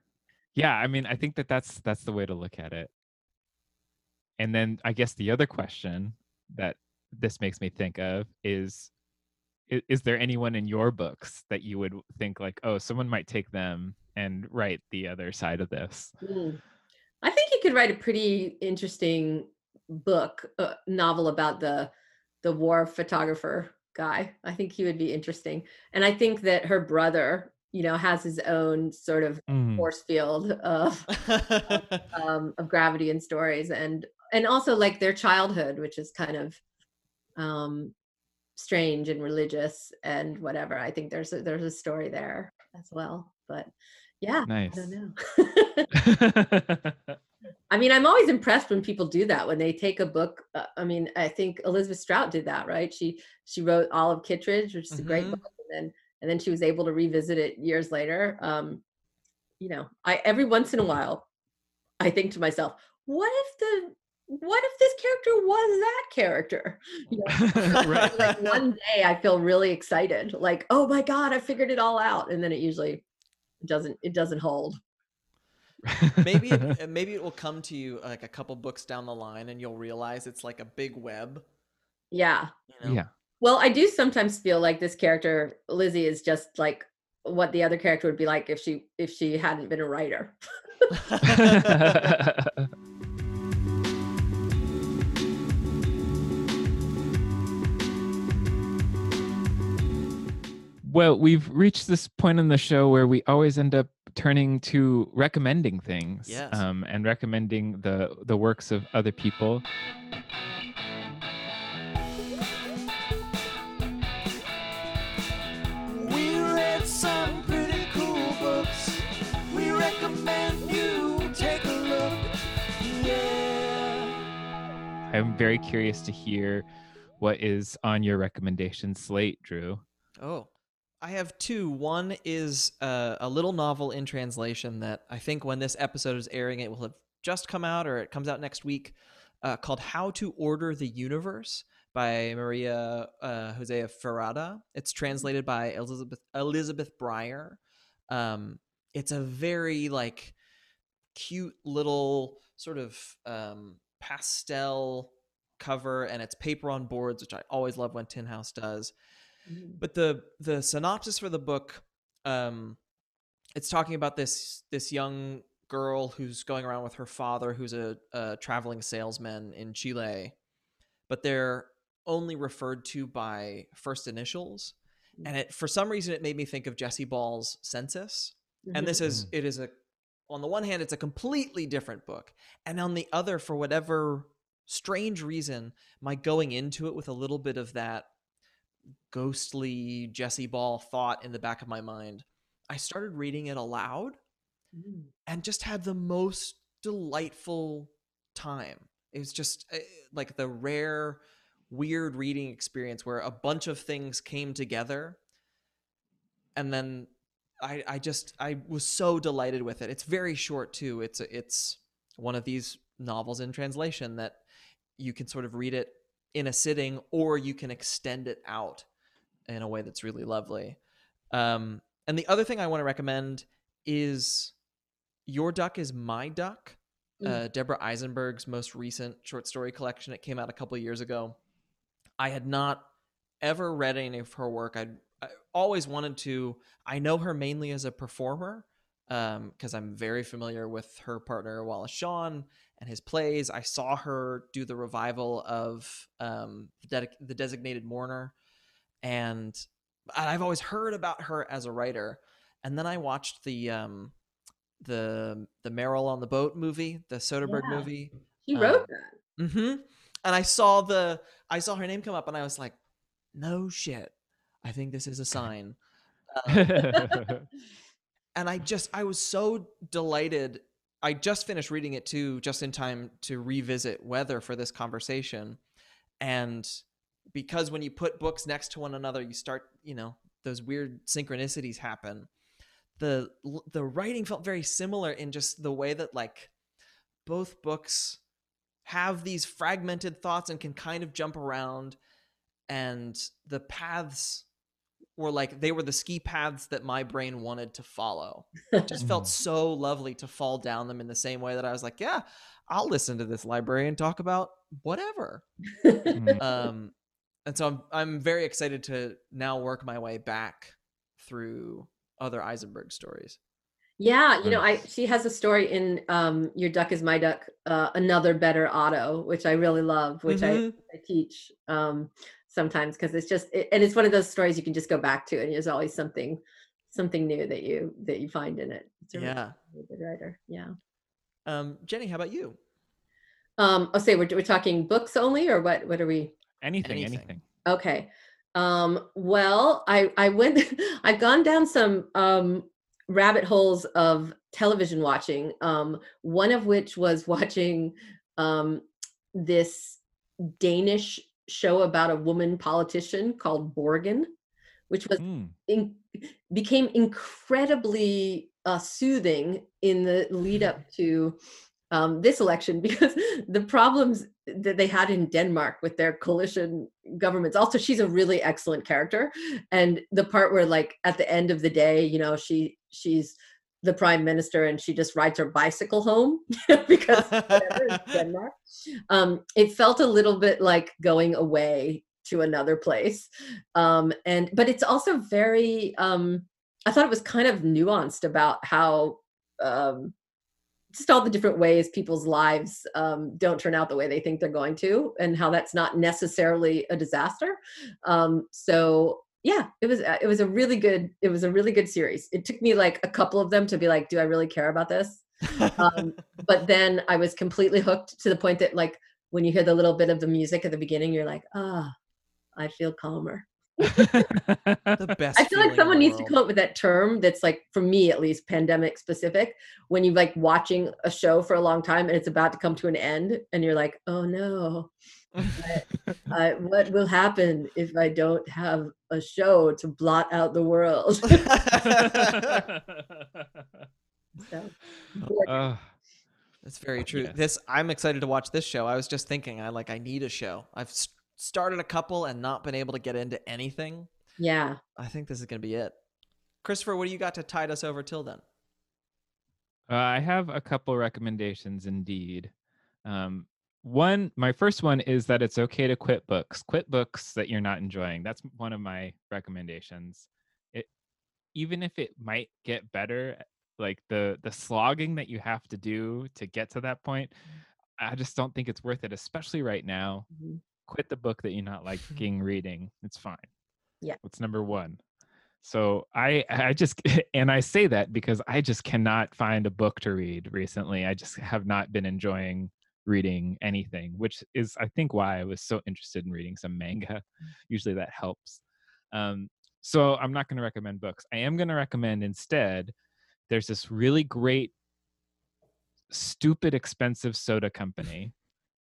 Yeah, I mean, I think that that's that's the way to look at it. And then I guess the other question that this makes me think of is is there anyone in your books that you would think like, oh, someone might take them and write the other side of this? Mm. I think you could write a pretty interesting book, uh, novel about the the war photographer guy. I think he would be interesting, and I think that her brother, you know, has his own sort of Mm, force field of um, of gravity and stories, and and also like their childhood, which is kind of um, strange and religious and whatever. I think there's a, there's a story there as well, but yeah, I nice. don't know. I mean, I'm always impressed when people do that when they take a book. Uh, I mean, I think Elizabeth Strout did that, right? She she wrote Olive Kitteridge, which is a great book, and then and then she was able to revisit it years later. Um, you know, I every once in a while, I think to myself, what if the what if this character was that character? You know, right. like one day I feel really excited, like, oh my god, I figured it all out, and then it usually doesn't it doesn't hold. maybe it, uh, maybe it will come to you like a couple books down the line and you'll realize it's like a big web Yeah. you know? yeah. Well, I do sometimes feel like this character Lizzie is just like what the other character would be like if she if she hadn't been a writer. well, we've reached this point in the show where we always end up turning to recommending things Yes. um, and recommending the the works of other people. I'm very curious to hear what is on your recommendation slate, Drew. Oh, I have two. One is uh, a little novel in translation that I think when this episode is airing, it will have just come out or it comes out next week, uh, called "How to Order the Universe" by Maria uh, José Ferrada. It's translated by Elizabeth Elizabeth Bryer. Um, it's a very like cute little sort of um, pastel cover, and it's paper on boards, which I always love when Tin House does mm-hmm. but the the synopsis for the book um it's talking about this this young girl who's going around with her father who's a, a traveling salesman in chile but they're only referred to by first initials. And mm-hmm. it for some reason it made me think of jesse ball's census. And mm-hmm. this is mm. it is a on the one hand it's a completely different book and on the other for whatever strange reason my going into it with a little bit of that ghostly Jesse Ball thought in the back of my mind, I started reading it aloud Mhm. and just had the most delightful time. It was just uh, like the rare, weird reading experience where a bunch of things came together. And then I, I just, I was so delighted with it. It's very short too. It's, it's one of these novels in translation that you can sort of read it in a sitting or you can extend it out in a way that's really lovely. Um, and the other thing I want to recommend is Your Duck is My Duck, Mm. uh, Deborah Eisenberg's most recent short story collection. It came out a couple years ago. I had not ever read any of her work. I'd, I always wanted to. I know her mainly as a performer because I'm very familiar with her partner Wallace Shawn and his plays. I saw her do the revival of um, the, Dedic- the Designated Mourner, and I've always heard about her as a writer. And then I watched the um, the the Meryl on the Boat movie, the Soderbergh Yeah. movie. She uh, wrote that. Mm-hmm. And I saw the I saw her name come up, and I was like, "No shit, I think this is a sign." Um, and I just I was so delighted. I just finished reading it too, just in time to revisit Weather for this conversation. And because when you put books next to one another, you start, you know, those weird synchronicities happen. The the writing felt very similar in just the way that like both books have these fragmented thoughts and can kind of jump around and the paths were like they were the ski paths that my brain wanted to follow it just felt Mhm. so lovely to fall down them in the same way that i was like yeah i'll listen to this librarian talk about whatever Mhm. um and so i'm i'm very excited to now work my way back through other eisenberg stories Yeah, you know, I she has a story in um Your Duck is My Duck, uh, Another Better Otto, which I really love, which Mhm. I, I teach um sometimes because it's just it, and it's one of those stories you can just go back to and there's always something something new that you that you find in it. It's a yeah really good writer. Yeah. um jenny how about you Um oh say we're we're talking books only or what what are we anything, anything. anything. Okay. Um, well, I I went I've gone down some um rabbit holes of television watching. Um, one of which was watching um this Danish show about a woman politician called Borgen, which was Mm. in, became incredibly uh, soothing in the lead up to um, this election because the problems that they had in Denmark with their coalition governments. Also, she's a really excellent character, and the part where, like, at the end of the day, you know, she she's the prime minister and she just rides her bicycle home because whatever, Denmark. Um, it felt a little bit like going away to another place, um, and but it's also very. Um, I thought it was kind of nuanced about how um, just all the different ways people's lives um, don't turn out the way they think they're going to, and how that's not necessarily a disaster. Um, so yeah, it was uh, it was a really good it was a really good series. It took me like a couple of them to be like, do I really care about this? Um, but then I was completely hooked to the point that like when you hear the little bit of the music at the beginning, you're like, ah, I feel calmer. the best I feel like someone needs to come up with that term that's like for me at least pandemic specific when you like watching a show for a long time and it's about to come to an end and you're like oh no I, what will happen if I don't have a show to blot out the world so, Ugh. That's very true. Yeah. This I'm excited to watch this show. I was just thinking, I like I need a show. I've s- started a couple and not been able to get into anything. yeah I think this is gonna be it. Christopher, what do you got to tide us over till then? Uh, I have a couple recommendations indeed. Um, one, my first one is that it's okay to quit books. Quit books that you're not enjoying. That's one of my recommendations. It, even if it might get better, like the the slogging that you have to do to get to that point, I just don't think it's worth it. Especially right now. Mhm. Quit the book that you're not liking reading. It's fine. Yeah. What's number one? So I I just and I say that because I just cannot find a book to read recently. I just have not been enjoying reading anything, which is I think why I was so interested in reading some manga. Usually that helps. Um, so I'm not going to recommend books. I am going to recommend instead. There's this really great, stupid expensive soda company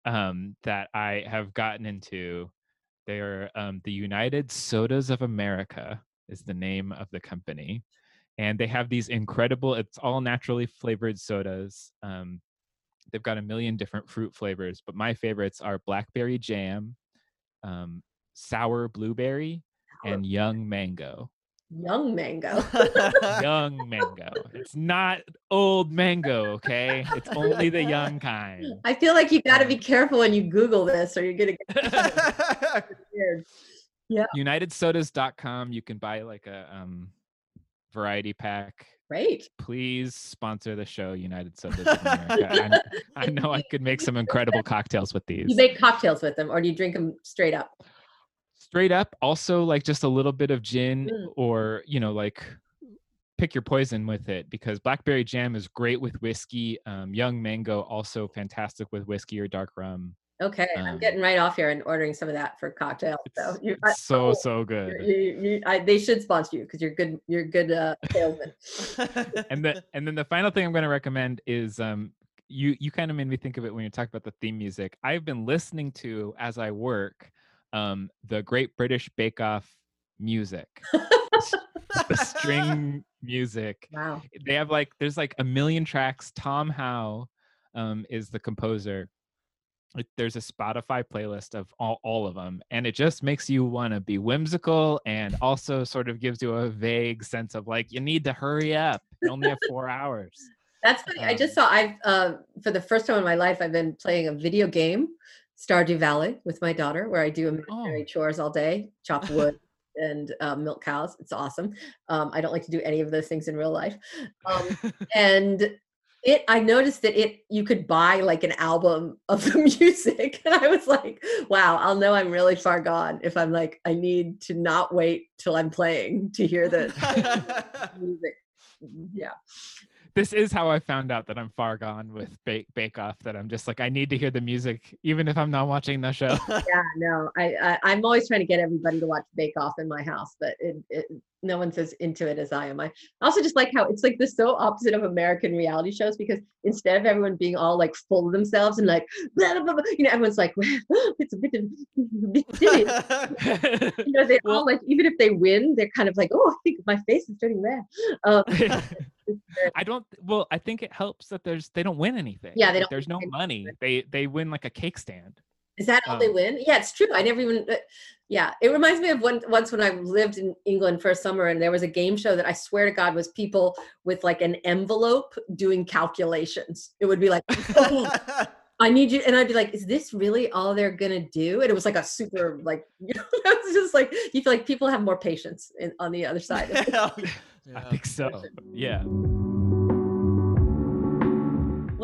um, that I have gotten into. They are um, the United Sodas of America is the name of the company, and they have these incredible. It's all naturally flavored sodas. Um, they've got a million different fruit flavors, but my favorites are blackberry jam, um, sour blueberry, and young mango. young mango Young mango. It's not old mango, okay? It's only the young kind. I feel like you got to be careful when you Google this, or you're gonna get weird. UnitedSodas.com. You can buy like a um, variety pack. Great. Please sponsor the show, United of America. I, I know I could make some incredible cocktails with these. You make cocktails with them, or do you drink them straight up? Straight up, also like just a little bit of gin Mm. or, you know, like pick your poison with it because blackberry jam is great with whiskey. Um, young mango also fantastic with whiskey or dark rum. Okay, I'm Um, getting right off here and ordering some of that for cocktails. So you, I, so oh, so good. you, you, I, they should sponsor you because you're good. You're good uh, salesman. and the and then the final thing I'm going to recommend is um you you kind of made me think of it when you talked about the theme music. I've been listening to as I work um the Great British Bake Off music. the string music. Wow. They have like there's like a million tracks. Tom Howe um, is the composer. Like, there's a Spotify playlist of all, all of them, and it just makes you want to be whimsical and also sort of gives you a vague sense of like you need to hurry up. You only have four hours. That's funny. I just Um, saw I've uh, for the first time in my life I've been playing a video game, Stardew Valley, with my daughter, where I do imaginary Oh. chores all day, chop wood and uh, milk cows. It's awesome. Um, I don't like to do any of those things in real life. Um, and it I noticed that it you could buy like an album of the music. And I was like, wow, I'll know I'm really far gone if I'm like, I need to not wait till I'm playing to hear the music. Yeah. this is how I found out that I'm far gone with Bake Bake Off. That I'm just like I need to hear the music even if I'm not watching the show. yeah no I, I i'm always trying to get everybody to watch bake off in my house but it, it no one's as into it as i am i also just like how it's like the so opposite of american reality shows because instead of everyone being all like full of themselves and like blah, blah, blah, you know everyone's like it's a bit of a bit silly. you know they all like even if they win they're kind of like oh i think my face is turning red um, I don't. Well, I think it helps that there's they don't win anything. Yeah, they don't There's no money. They they win like a cake stand. Is that all they Um, win? Yeah, it's true. I never even. Yeah, it reminds me of one once when I lived in England for a summer, and there was a game show that I swear to God was people with like an envelope doing calculations. It would be like, "Oh, I need you, and I'd be like, is this really all they're gonna do? And it was like a super like, you know, it's just like you feel like people have more patience in, on the other side. of it. I Yeah. think so. Yeah.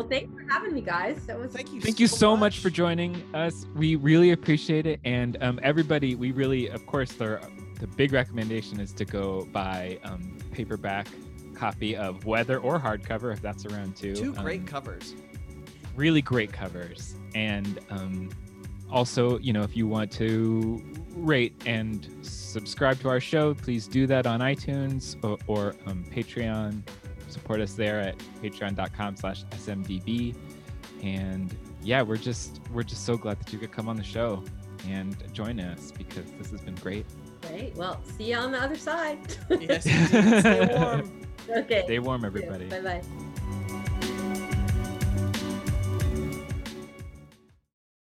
Well, thanks for having me, guys. That was Thank you. Thank you so much for joining us. We really appreciate it. And um, everybody, we really, of course, the, the big recommendation is to go buy um, paperback copy of Weather or hardcover if that's around too. Two great Um, covers. really great covers and um, also you know if you want to rate and subscribe to our show please do that on itunes or, or um, patreon support us there at patreon.com slash smdb and yeah we're just we're just so glad that you could come on the show and join us because this has been great great. Well, see you on the other side. Yes. Stay warm. okay. stay warm everybody Bye bye.